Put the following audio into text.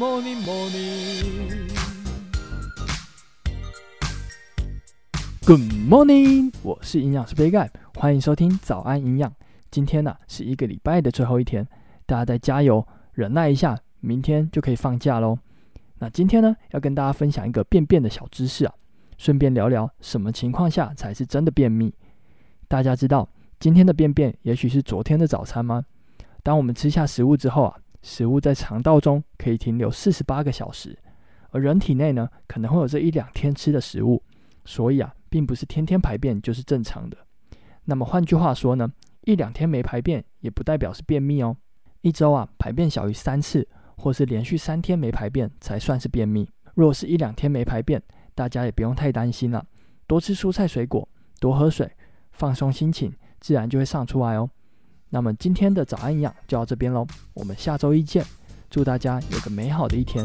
morning, morning. Good morning，我是营养师杯盖，欢迎收听早安营养。今天呢、是一个礼拜的最后一天，大家再加油，忍耐一下，明天就可以放假喽。那今天呢要跟大家分享一个便便的小知识啊，顺便聊聊什么情况下才是真的便秘。大家知道今天的便便也许是昨天的早餐吗？当我们吃下食物之后啊，食物在肠道中可以停留四十八个小时，而人体内呢可能会有这一两天吃的食物，所以啊。并不是天天排便就是正常的。那么换句话说呢，一两天没排便也不代表是便秘哦。一周啊排便小于三次，或是连续三天没排便才算是便秘。若是一两天没排便，大家也不用太担心了。多吃蔬菜水果，多喝水，放松心情，自然就会上出来哦。那么今天的早安营养就到这边喽，我们下周一见。祝大家有个美好的一天。